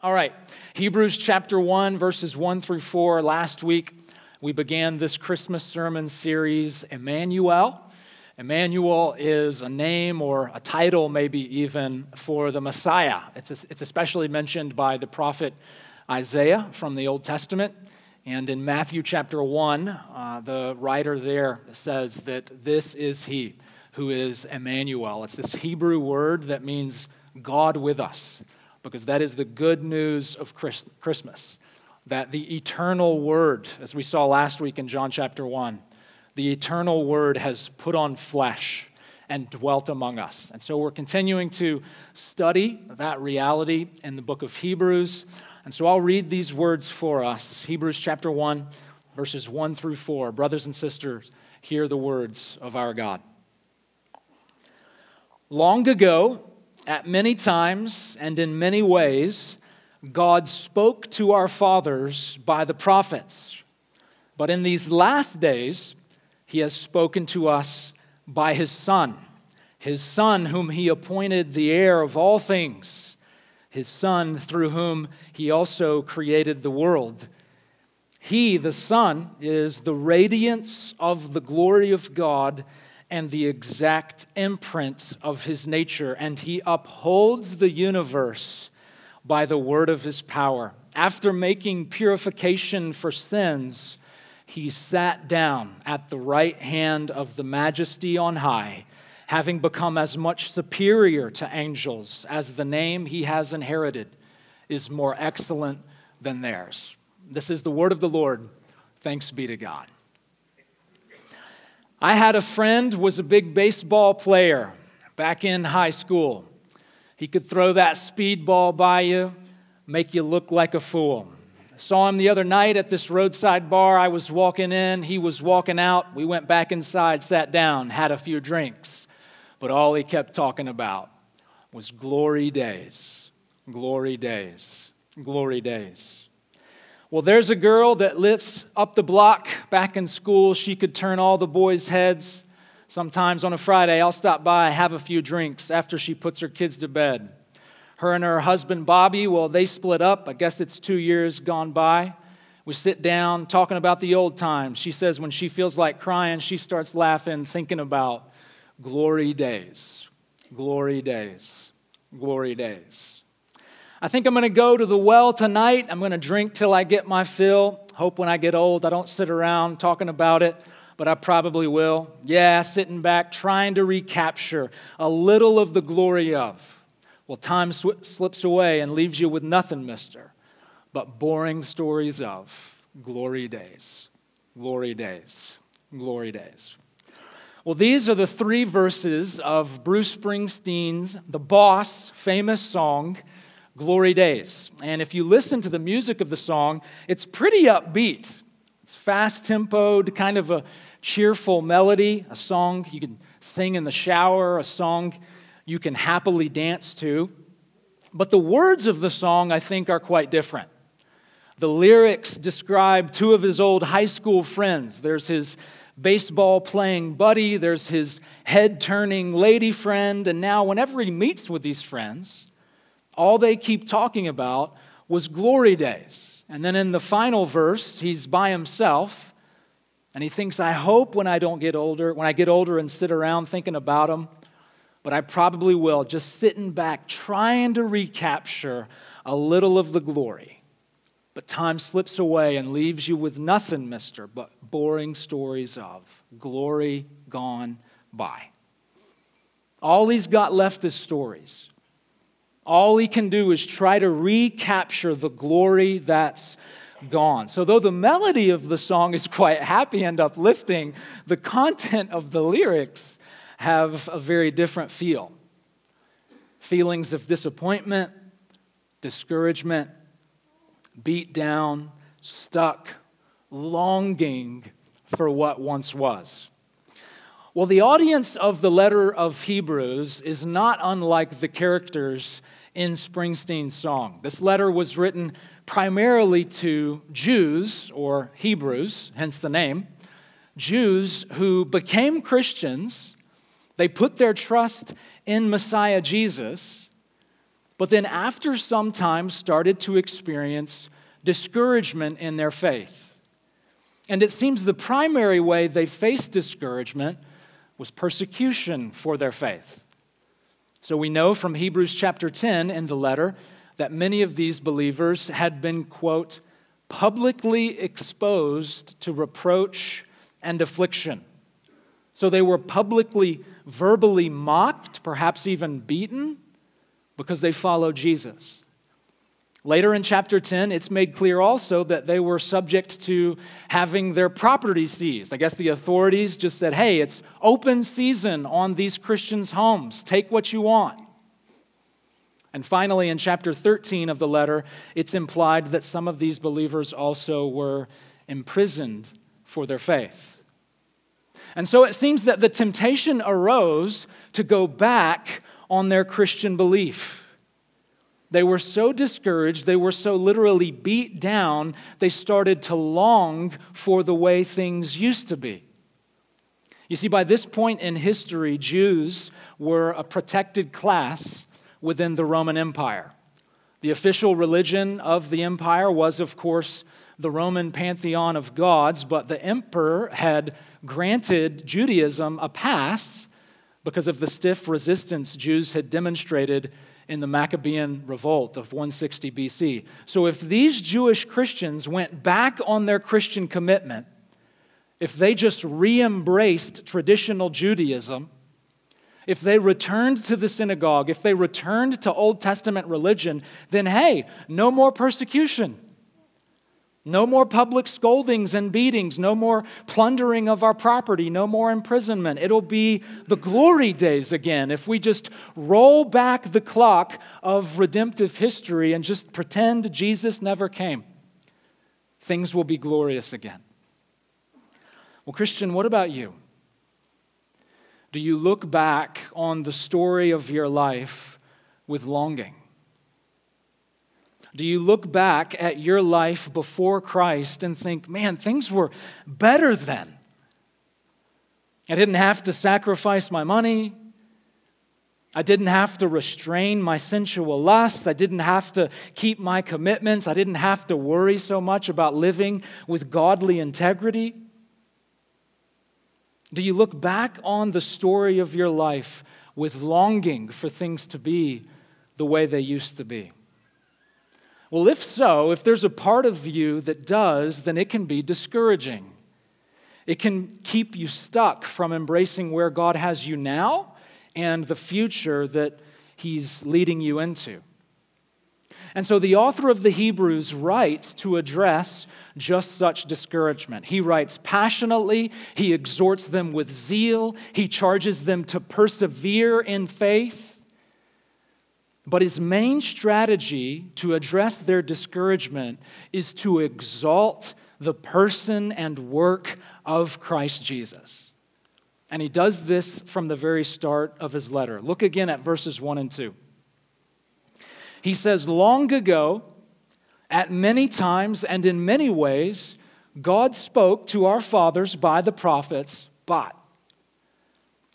All right, Hebrews chapter 1, verses 1 through 4. Last week, we began this Christmas sermon series, Emmanuel. Emmanuel is a name or a title, maybe even, for the Messiah. It's, it's especially mentioned by the prophet Isaiah from the Old Testament. And in Matthew chapter 1, uh, the writer there says that this is he who is Emmanuel. It's this Hebrew word that means God with us because that is the good news of Christmas. That the eternal Word, as we saw last week in John chapter 1, the eternal Word has put on flesh and dwelt among us. And so we're continuing to study that reality in the book of Hebrews. And so I'll read these words for us Hebrews chapter 1, verses 1 through 4. Brothers and sisters, hear the words of our God. Long ago, at many times and in many ways, God spoke to our fathers by the prophets. But in these last days, He has spoken to us by His Son, His Son, whom He appointed the heir of all things, His Son, through whom He also created the world. He, the Son, is the radiance of the glory of God and the exact imprint of his nature, and he upholds the universe by the word of his power. After making purification for sins, he sat down at the right hand of the majesty on high, having become as much superior to angels as the name he has inherited is more excellent than theirs. This is the word of the Lord. Thanks be to God. I had a friend was a big baseball player back in high school. He could throw that speedball by you, make you look like a fool. I saw him the other night at this roadside bar. I was walking in, he was walking out. We went back inside, sat down, had a few drinks. But all he kept talking about was glory days, glory days, glory days. Well, there's a girl that lives up the block back in school. She could turn all the boys' heads. Sometimes on a Friday, I'll stop by, have a few drinks after she puts her kids to bed. Her and her husband, Bobby, well, they split up. I guess it's two years gone by. We sit down talking about the old times. She says when she feels like crying, she starts laughing, thinking about glory days, glory days, glory days. I think I'm going to go to the well tonight. I'm going to drink till I get my fill. Hope when I get old, I don't sit around talking about it, but I probably will. Yeah, sitting back, trying to recapture a little of the glory of. Well, time sw- slips away and leaves you with nothing, mister, but boring stories of glory days, glory days, glory days. Well, these are the three verses of Bruce Springsteen's The Boss famous song Glory Days. And if you listen to the music of the song, it's pretty upbeat. It's fast tempoed, kind of a cheerful melody, a song you can sing in the shower, a song you can happily dance to. But the words of the song, I think, are quite different. The lyrics describe two of his old high school friends. There's his baseball playing buddy, there's his head turning lady friend, and now, whenever he meets with these friends, all they keep talking about was glory days. And then in the final verse, he's by himself and he thinks, I hope when I don't get older, when I get older and sit around thinking about them, but I probably will, just sitting back trying to recapture a little of the glory. But time slips away and leaves you with nothing, mister, but boring stories of glory gone by. All he's got left is stories all he can do is try to recapture the glory that's gone. So, though the melody of the song is quite happy and uplifting, the content of the lyrics have a very different feel. Feelings of disappointment, discouragement, beat down, stuck, longing for what once was. Well, the audience of the letter of Hebrews is not unlike the characters in Springsteen's song. This letter was written primarily to Jews or Hebrews, hence the name, Jews who became Christians. They put their trust in Messiah Jesus, but then after some time started to experience discouragement in their faith. And it seems the primary way they faced discouragement was persecution for their faith. So we know from Hebrews chapter 10 in the letter that many of these believers had been, quote, publicly exposed to reproach and affliction. So they were publicly, verbally mocked, perhaps even beaten, because they followed Jesus. Later in chapter 10, it's made clear also that they were subject to having their property seized. I guess the authorities just said, hey, it's open season on these Christians' homes. Take what you want. And finally, in chapter 13 of the letter, it's implied that some of these believers also were imprisoned for their faith. And so it seems that the temptation arose to go back on their Christian belief. They were so discouraged, they were so literally beat down, they started to long for the way things used to be. You see, by this point in history, Jews were a protected class within the Roman Empire. The official religion of the empire was, of course, the Roman pantheon of gods, but the emperor had granted Judaism a pass because of the stiff resistance Jews had demonstrated in the Maccabean revolt of 160 BC. So, if these Jewish Christians went back on their Christian commitment, if they just re embraced traditional Judaism, if they returned to the synagogue, if they returned to Old Testament religion, then hey, no more persecution. No more public scoldings and beatings, no more plundering of our property, no more imprisonment. It'll be the glory days again if we just roll back the clock of redemptive history and just pretend Jesus never came. Things will be glorious again. Well, Christian, what about you? Do you look back on the story of your life with longing? Do you look back at your life before Christ and think, man, things were better then? I didn't have to sacrifice my money. I didn't have to restrain my sensual lust. I didn't have to keep my commitments. I didn't have to worry so much about living with godly integrity. Do you look back on the story of your life with longing for things to be the way they used to be? Well, if so, if there's a part of you that does, then it can be discouraging. It can keep you stuck from embracing where God has you now and the future that He's leading you into. And so the author of the Hebrews writes to address just such discouragement. He writes passionately, he exhorts them with zeal, he charges them to persevere in faith. But his main strategy to address their discouragement is to exalt the person and work of Christ Jesus. And he does this from the very start of his letter. Look again at verses 1 and 2. He says, Long ago, at many times and in many ways, God spoke to our fathers by the prophets, but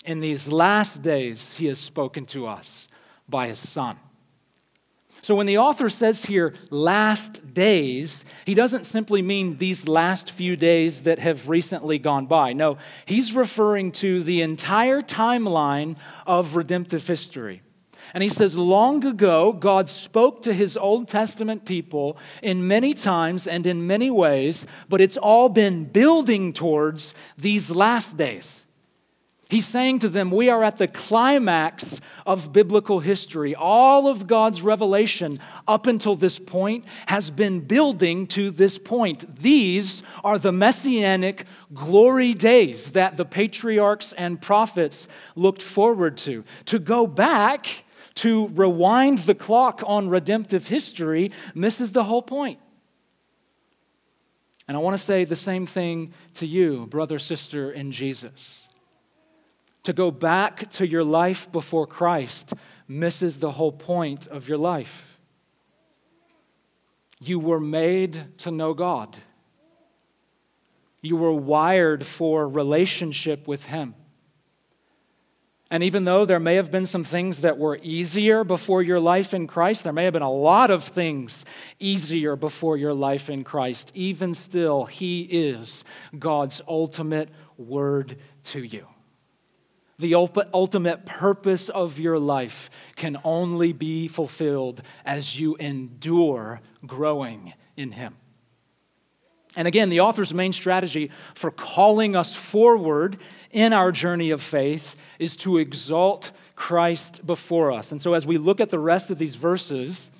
in these last days, He has spoken to us by His Son. So when the author says here, last days, he doesn't simply mean these last few days that have recently gone by. No, he's referring to the entire timeline of redemptive history. And he says, Long ago, God spoke to his Old Testament people in many times and in many ways, but it's all been building towards these last days. He's saying to them, We are at the climax of biblical history. All of God's revelation up until this point has been building to this point. These are the messianic glory days that the patriarchs and prophets looked forward to. To go back to rewind the clock on redemptive history misses the whole point. And I want to say the same thing to you, brother, sister in Jesus. To go back to your life before Christ misses the whole point of your life. You were made to know God. You were wired for relationship with Him. And even though there may have been some things that were easier before your life in Christ, there may have been a lot of things easier before your life in Christ, even still, He is God's ultimate word to you. The ultimate purpose of your life can only be fulfilled as you endure growing in Him. And again, the author's main strategy for calling us forward in our journey of faith is to exalt Christ before us. And so, as we look at the rest of these verses,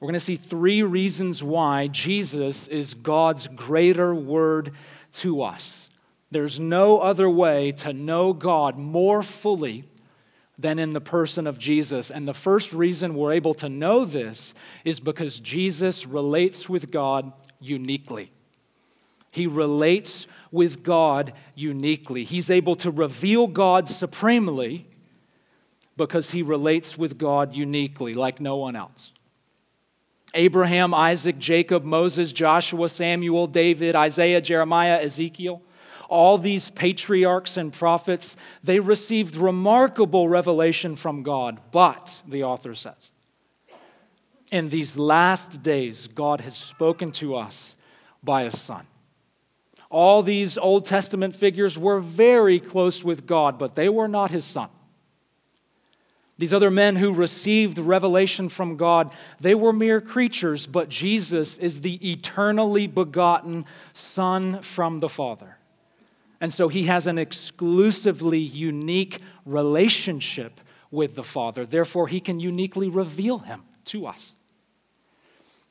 we're going to see three reasons why Jesus is God's greater word to us. There's no other way to know God more fully than in the person of Jesus. And the first reason we're able to know this is because Jesus relates with God uniquely. He relates with God uniquely. He's able to reveal God supremely because he relates with God uniquely, like no one else. Abraham, Isaac, Jacob, Moses, Joshua, Samuel, David, Isaiah, Jeremiah, Ezekiel, all these patriarchs and prophets, they received remarkable revelation from God. But, the author says, in these last days, God has spoken to us by a son. All these Old Testament figures were very close with God, but they were not his son. These other men who received revelation from God, they were mere creatures, but Jesus is the eternally begotten Son from the Father. And so he has an exclusively unique relationship with the Father. Therefore, he can uniquely reveal him to us.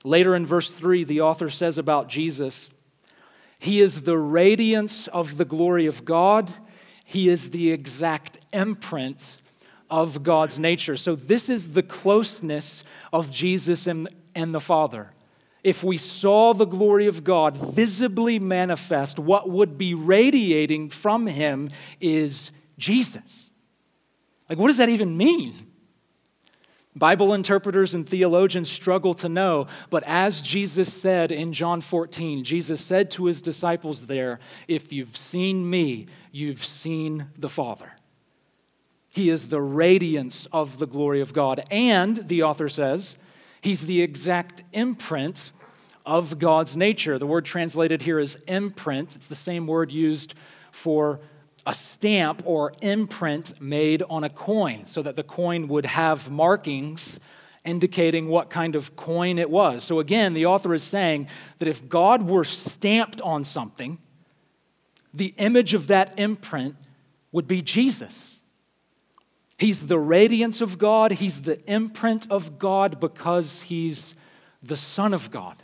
Later in verse 3, the author says about Jesus he is the radiance of the glory of God. He is the exact imprint of God's nature. So, this is the closeness of Jesus and, and the Father. If we saw the glory of God visibly manifest, what would be radiating from him is Jesus. Like, what does that even mean? Bible interpreters and theologians struggle to know, but as Jesus said in John 14, Jesus said to his disciples there, If you've seen me, you've seen the Father. He is the radiance of the glory of God. And, the author says, he's the exact imprint of God's nature. The word translated here is imprint, it's the same word used for a stamp or imprint made on a coin so that the coin would have markings indicating what kind of coin it was. So again, the author is saying that if God were stamped on something, the image of that imprint would be Jesus. He's the radiance of God, he's the imprint of God because he's the Son of God,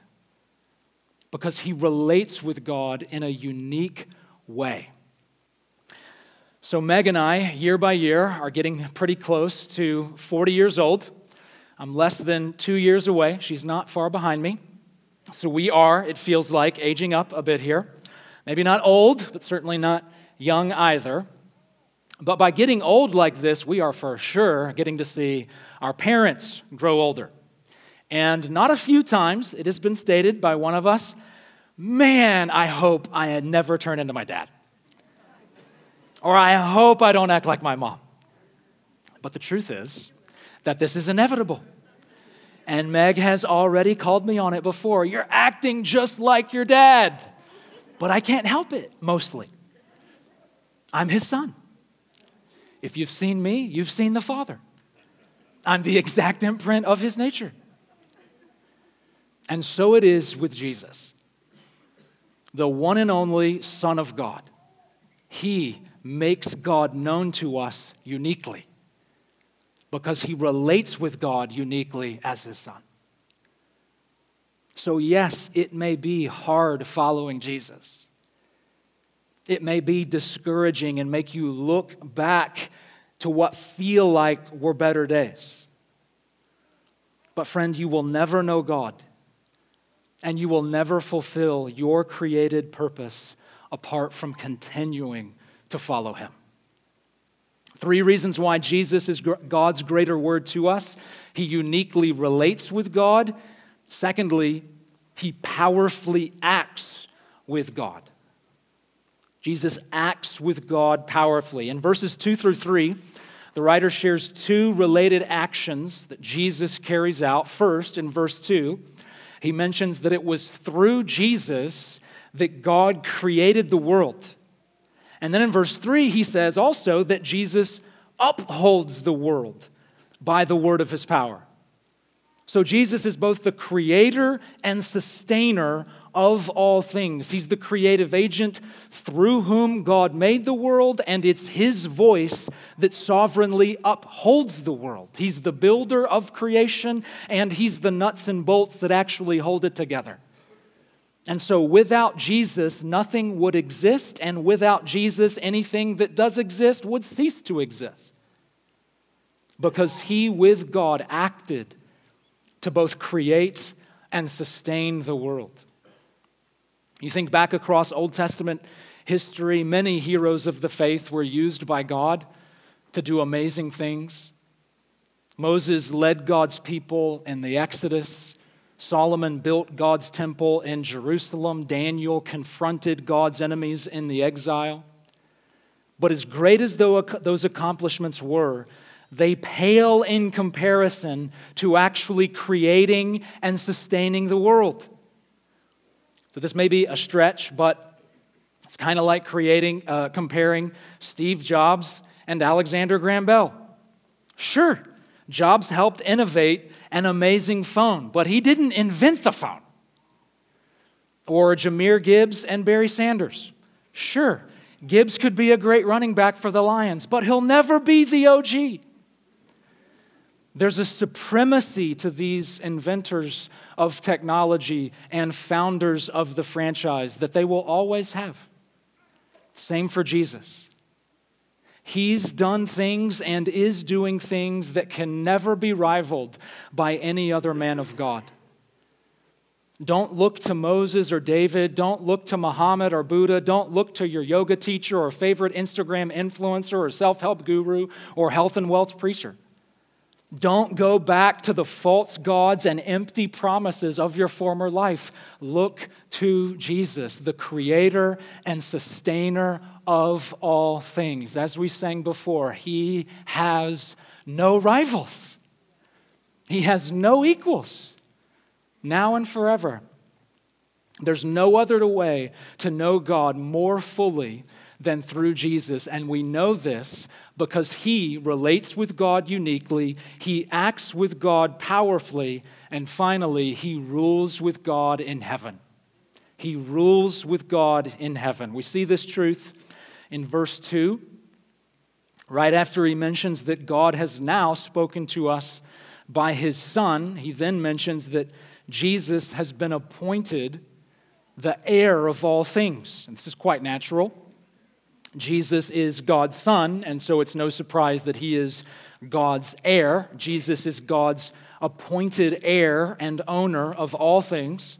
because he relates with God in a unique way. So, Meg and I, year by year, are getting pretty close to 40 years old. I'm less than two years away. She's not far behind me. So, we are, it feels like, aging up a bit here. Maybe not old, but certainly not young either. But by getting old like this, we are for sure getting to see our parents grow older. And not a few times, it has been stated by one of us, man, I hope I had never turned into my dad or I hope I don't act like my mom. But the truth is that this is inevitable. And Meg has already called me on it before. You're acting just like your dad. But I can't help it, mostly. I'm his son. If you've seen me, you've seen the Father. I'm the exact imprint of his nature. And so it is with Jesus, the one and only Son of God. He makes God known to us uniquely because he relates with God uniquely as his son. So, yes, it may be hard following Jesus. It may be discouraging and make you look back to what feel like were better days. But, friend, you will never know God and you will never fulfill your created purpose apart from continuing to follow him. Three reasons why Jesus is God's greater word to us. He uniquely relates with God. Secondly, he powerfully acts with God. Jesus acts with God powerfully. In verses 2 through 3, The writer shares two related actions that Jesus carries out. First, in verse 2, he mentions that it was through Jesus that God created the world. And then in verse 3, he says also that Jesus upholds the world by the word of his power. So Jesus is both the creator and sustainer of all things. He's the creative agent through whom God made the world, and it's his voice that sovereignly upholds the world. He's the builder of creation, and he's the nuts and bolts that actually hold it together. And so, without Jesus, nothing would exist, and without Jesus, anything that does exist would cease to exist. Because he, with God, acted to both create and sustain the world. You think back across Old Testament history, many heroes of the faith were used by God to do amazing things. Moses led God's people in the Exodus. Solomon built God's temple in Jerusalem. Daniel confronted God's enemies in the exile. But as great as those accomplishments were, they pale in comparison to actually creating and sustaining the world. So this may be a stretch, but it's kind of like creating, uh, comparing Steve Jobs and Alexander Graham Bell. Sure, Jobs helped innovate an amazing phone, but he didn't invent the phone. Or Jahmyr Gibbs and Barry Sanders. Sure, Gibbs could be a great running back for the Lions, but he'll never be the OG. There's a supremacy to these inventors of technology and founders of the franchise that they will always have. Same for Jesus. He's done things and is doing things that can never be rivaled by any other man of God. Don't look to Moses or David. Don't look to Muhammad or Buddha. Don't look to your yoga teacher or favorite Instagram influencer or self help guru or health and wealth preacher. Don't go back to the false gods and empty promises of your former life. Look to Jesus, the creator and sustainer of all things. As we sang before, he has no rivals, he has no equals, now and forever. There's no other way to know God more fully than through Jesus. And we know this because he relates with God uniquely, he acts with God powerfully, and finally, he rules with God in heaven. He rules with God in heaven. We see this truth in verse 2, right after he mentions that God has now spoken to us by his Son. He then mentions that Jesus has been appointed the heir of all things. And this is quite natural. Jesus is God's son, and so it's no surprise that he is God's heir. Jesus is God's appointed heir and owner of all things.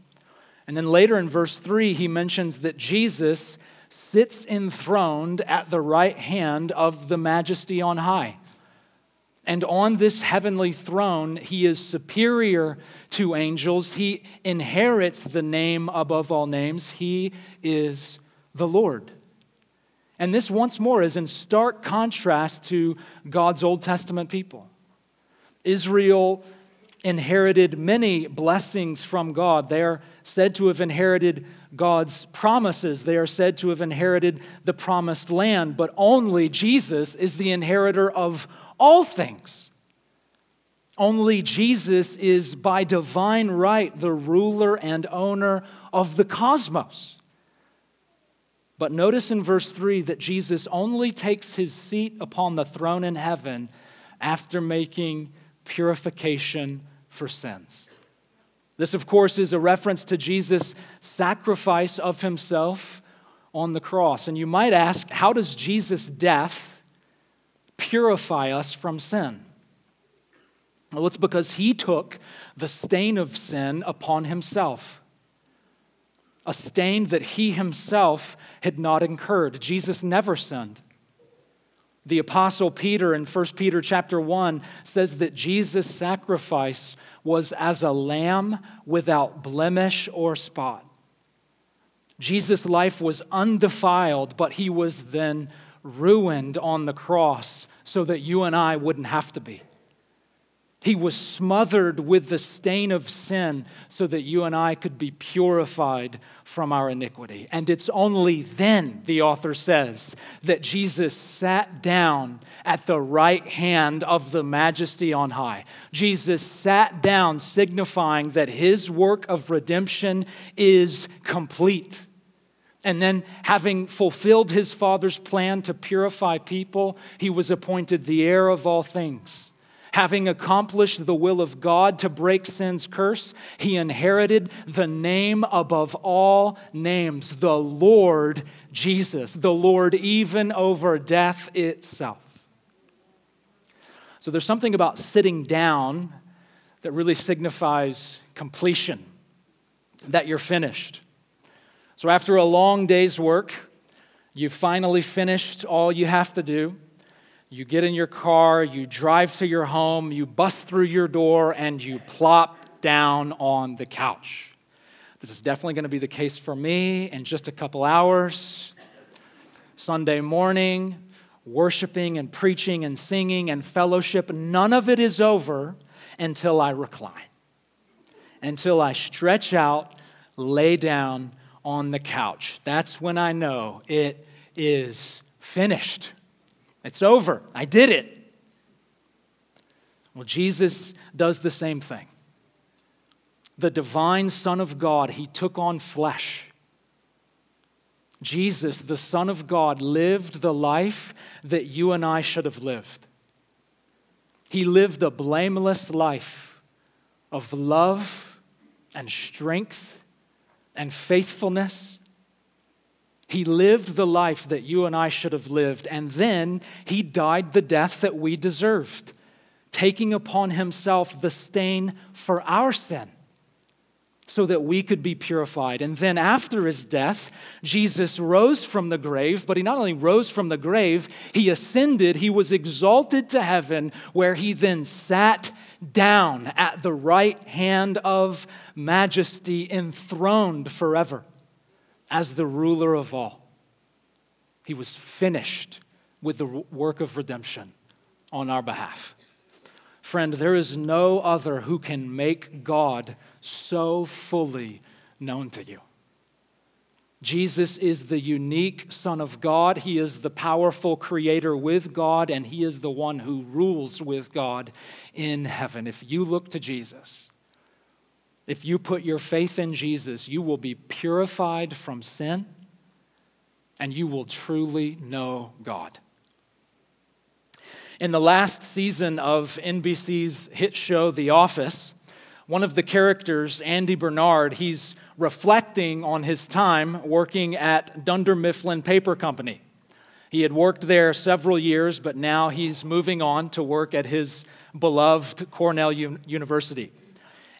And then later in verse 3, he mentions that Jesus sits enthroned at the right hand of the majesty on high. And on this heavenly throne, he is superior to angels. He inherits the name above all names. He is the Lord. And this, once more, is in stark contrast to God's Old Testament people. Israel inherited many blessings from God. They are said to have inherited God's promises. They are said to have inherited the promised land, but only Jesus is the inheritor of all things. Only Jesus is by divine right the ruler and owner of the cosmos. But notice in verse 3 that Jesus only takes his seat upon the throne in heaven after making purification for sins. This, of course, is a reference to Jesus' sacrifice of himself on the cross. And you might ask, how does Jesus' death purify us from sin? Well, it's because he took the stain of sin upon himself a stain that he himself had not incurred. Jesus never sinned. The apostle Peter in 1 Peter chapter 1 says that Jesus' sacrifice was as a lamb without blemish or spot. Jesus' life was undefiled, but he was then ruined on the cross so that you and I wouldn't have to be. He was smothered with the stain of sin so that you and I could be purified from our iniquity. And it's only then, the author says, that Jesus sat down at the right hand of the majesty on high. Jesus sat down, signifying that his work of redemption is complete. And then, having fulfilled his Father's plan to purify people, he was appointed the heir of all things. Having accomplished the will of God to break sin's curse, he inherited the name above all names, the Lord Jesus, the Lord even over death itself. So there's something about sitting down that really signifies completion, that you're finished. So after a long day's work, you finally finished all you have to do. You get in your car, you drive to your home, you bust through your door, and you plop down on the couch. This is definitely going to be the case for me in just a couple hours. Sunday morning, worshiping and preaching and singing and fellowship, none of it is over until I recline, until I stretch out, lay down on the couch. That's when I know it is finished. It's over. I did it. Well, Jesus does the same thing. The divine Son of God, he took on flesh. Jesus, the Son of God, lived the life that you and I should have lived. He lived a blameless life of love and strength and faithfulness he lived the life that you and I should have lived, and then he died the death that we deserved, taking upon himself the stain for our sin so that we could be purified. And then after his death, Jesus rose from the grave, but he not only rose from the grave, he ascended, he was exalted to heaven, where he then sat down at the right hand of majesty, enthroned forever as the ruler of all. He was finished with the work of redemption on our behalf. Friend, there is no other who can make God so fully known to you. Jesus is the unique Son of God. He is the powerful creator with God, and He is the one who rules with God in heaven. If you look to Jesus, if you put your faith in Jesus, you will be purified from sin and you will truly know God. In the last season of NBC's hit show, The Office, one of the characters, Andy Bernard, he's reflecting on his time working at Dunder Mifflin Paper Company. He had worked there several years, but now he's moving on to work at his beloved Cornell U- University.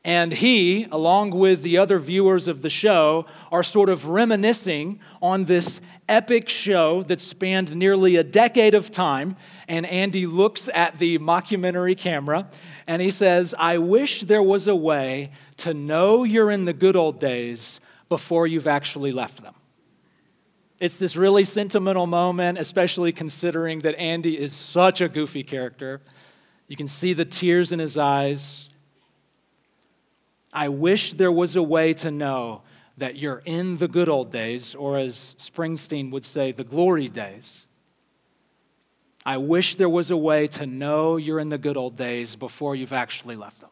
And he, along with the other viewers of the show, are sort of reminiscing on this epic show that spanned nearly a decade of time. And Andy looks at the mockumentary camera and he says, I wish there was a way to know you're in the good old days before you've actually left them. It's this really sentimental moment, especially considering that Andy is such a goofy character. You can see the tears in his eyes. I wish there was a way to know that you're in the good old days, or as Springsteen would say, the glory days. I wish there was a way to know you're in the good old days before you've actually left them.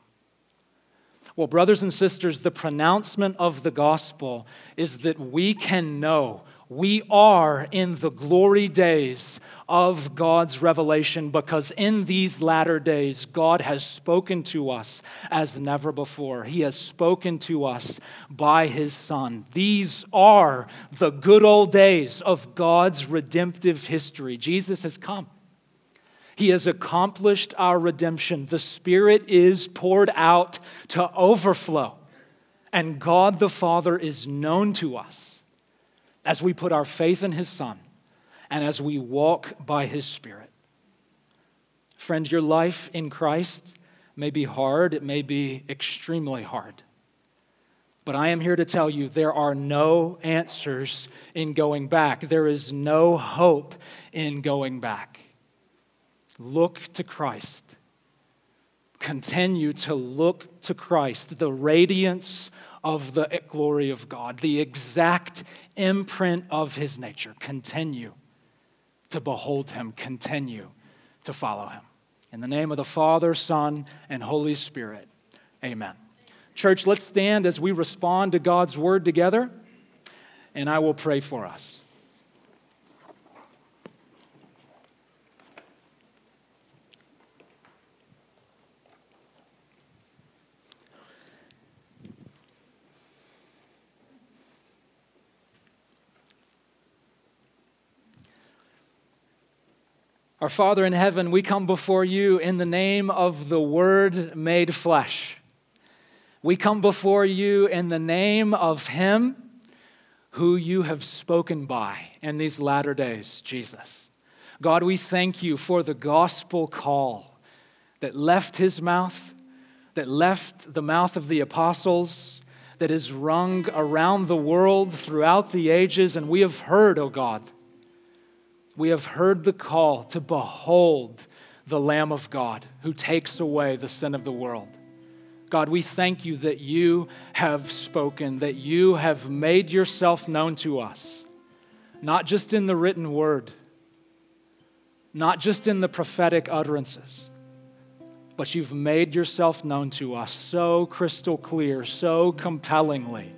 Well, brothers and sisters, the pronouncement of the gospel is that we can know we are in the glory days of God's revelation because in these latter days, God has spoken to us as never before. He has spoken to us by His Son. These are the good old days of God's redemptive history. Jesus has come. He has accomplished our redemption. The Spirit is poured out to overflow, and God the Father is known to us as we put our faith in His Son and as we walk by His Spirit. Friends, your life in Christ may be hard, it may be extremely hard. But I am here to tell you there are no answers in going back. There is no hope in going back. Look to Christ. Continue to look to Christ, the radiance of the glory of God, the exact imprint of his nature. Continue to behold him, continue to follow him. In the name of the Father, Son, and Holy Spirit, amen. Church, let's stand as we respond to God's word together, and I will pray for us. Our Father in heaven, we come before you in the name of the Word made flesh. We come before you in the name of Him who you have spoken by in these latter days, Jesus. God, we thank you for the gospel call that left His mouth, that left the mouth of the apostles, that is rung around the world throughout the ages, and we have heard, O oh God we have heard the call to behold the Lamb of God who takes away the sin of the world. God, we thank you that you have spoken, that you have made yourself known to us, not just in the written word, not just in the prophetic utterances, but you've made yourself known to us so crystal clear, so compellingly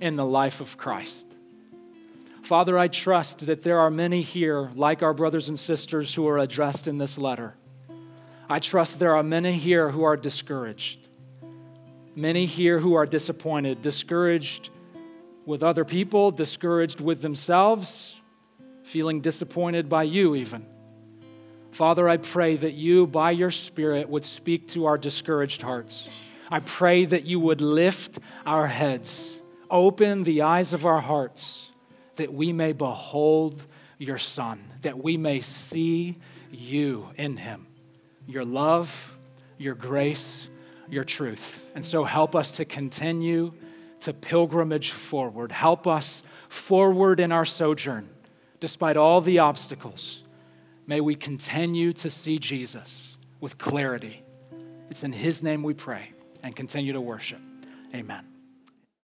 in the life of Christ. Father, I trust that there are many here, like our brothers and sisters who are addressed in this letter. I trust there are many here who are discouraged, many here who are disappointed, discouraged with other people, discouraged with themselves, feeling disappointed by you, even. Father, I pray that you, by your Spirit, would speak to our discouraged hearts. I pray that you would lift our heads, open the eyes of our hearts that we may behold your Son, that we may see you in him, your love, your grace, your truth. And so help us to continue to pilgrimage forward. Help us forward in our sojourn, despite all the obstacles. May we continue to see Jesus with clarity. It's in his name we pray and continue to worship. Amen.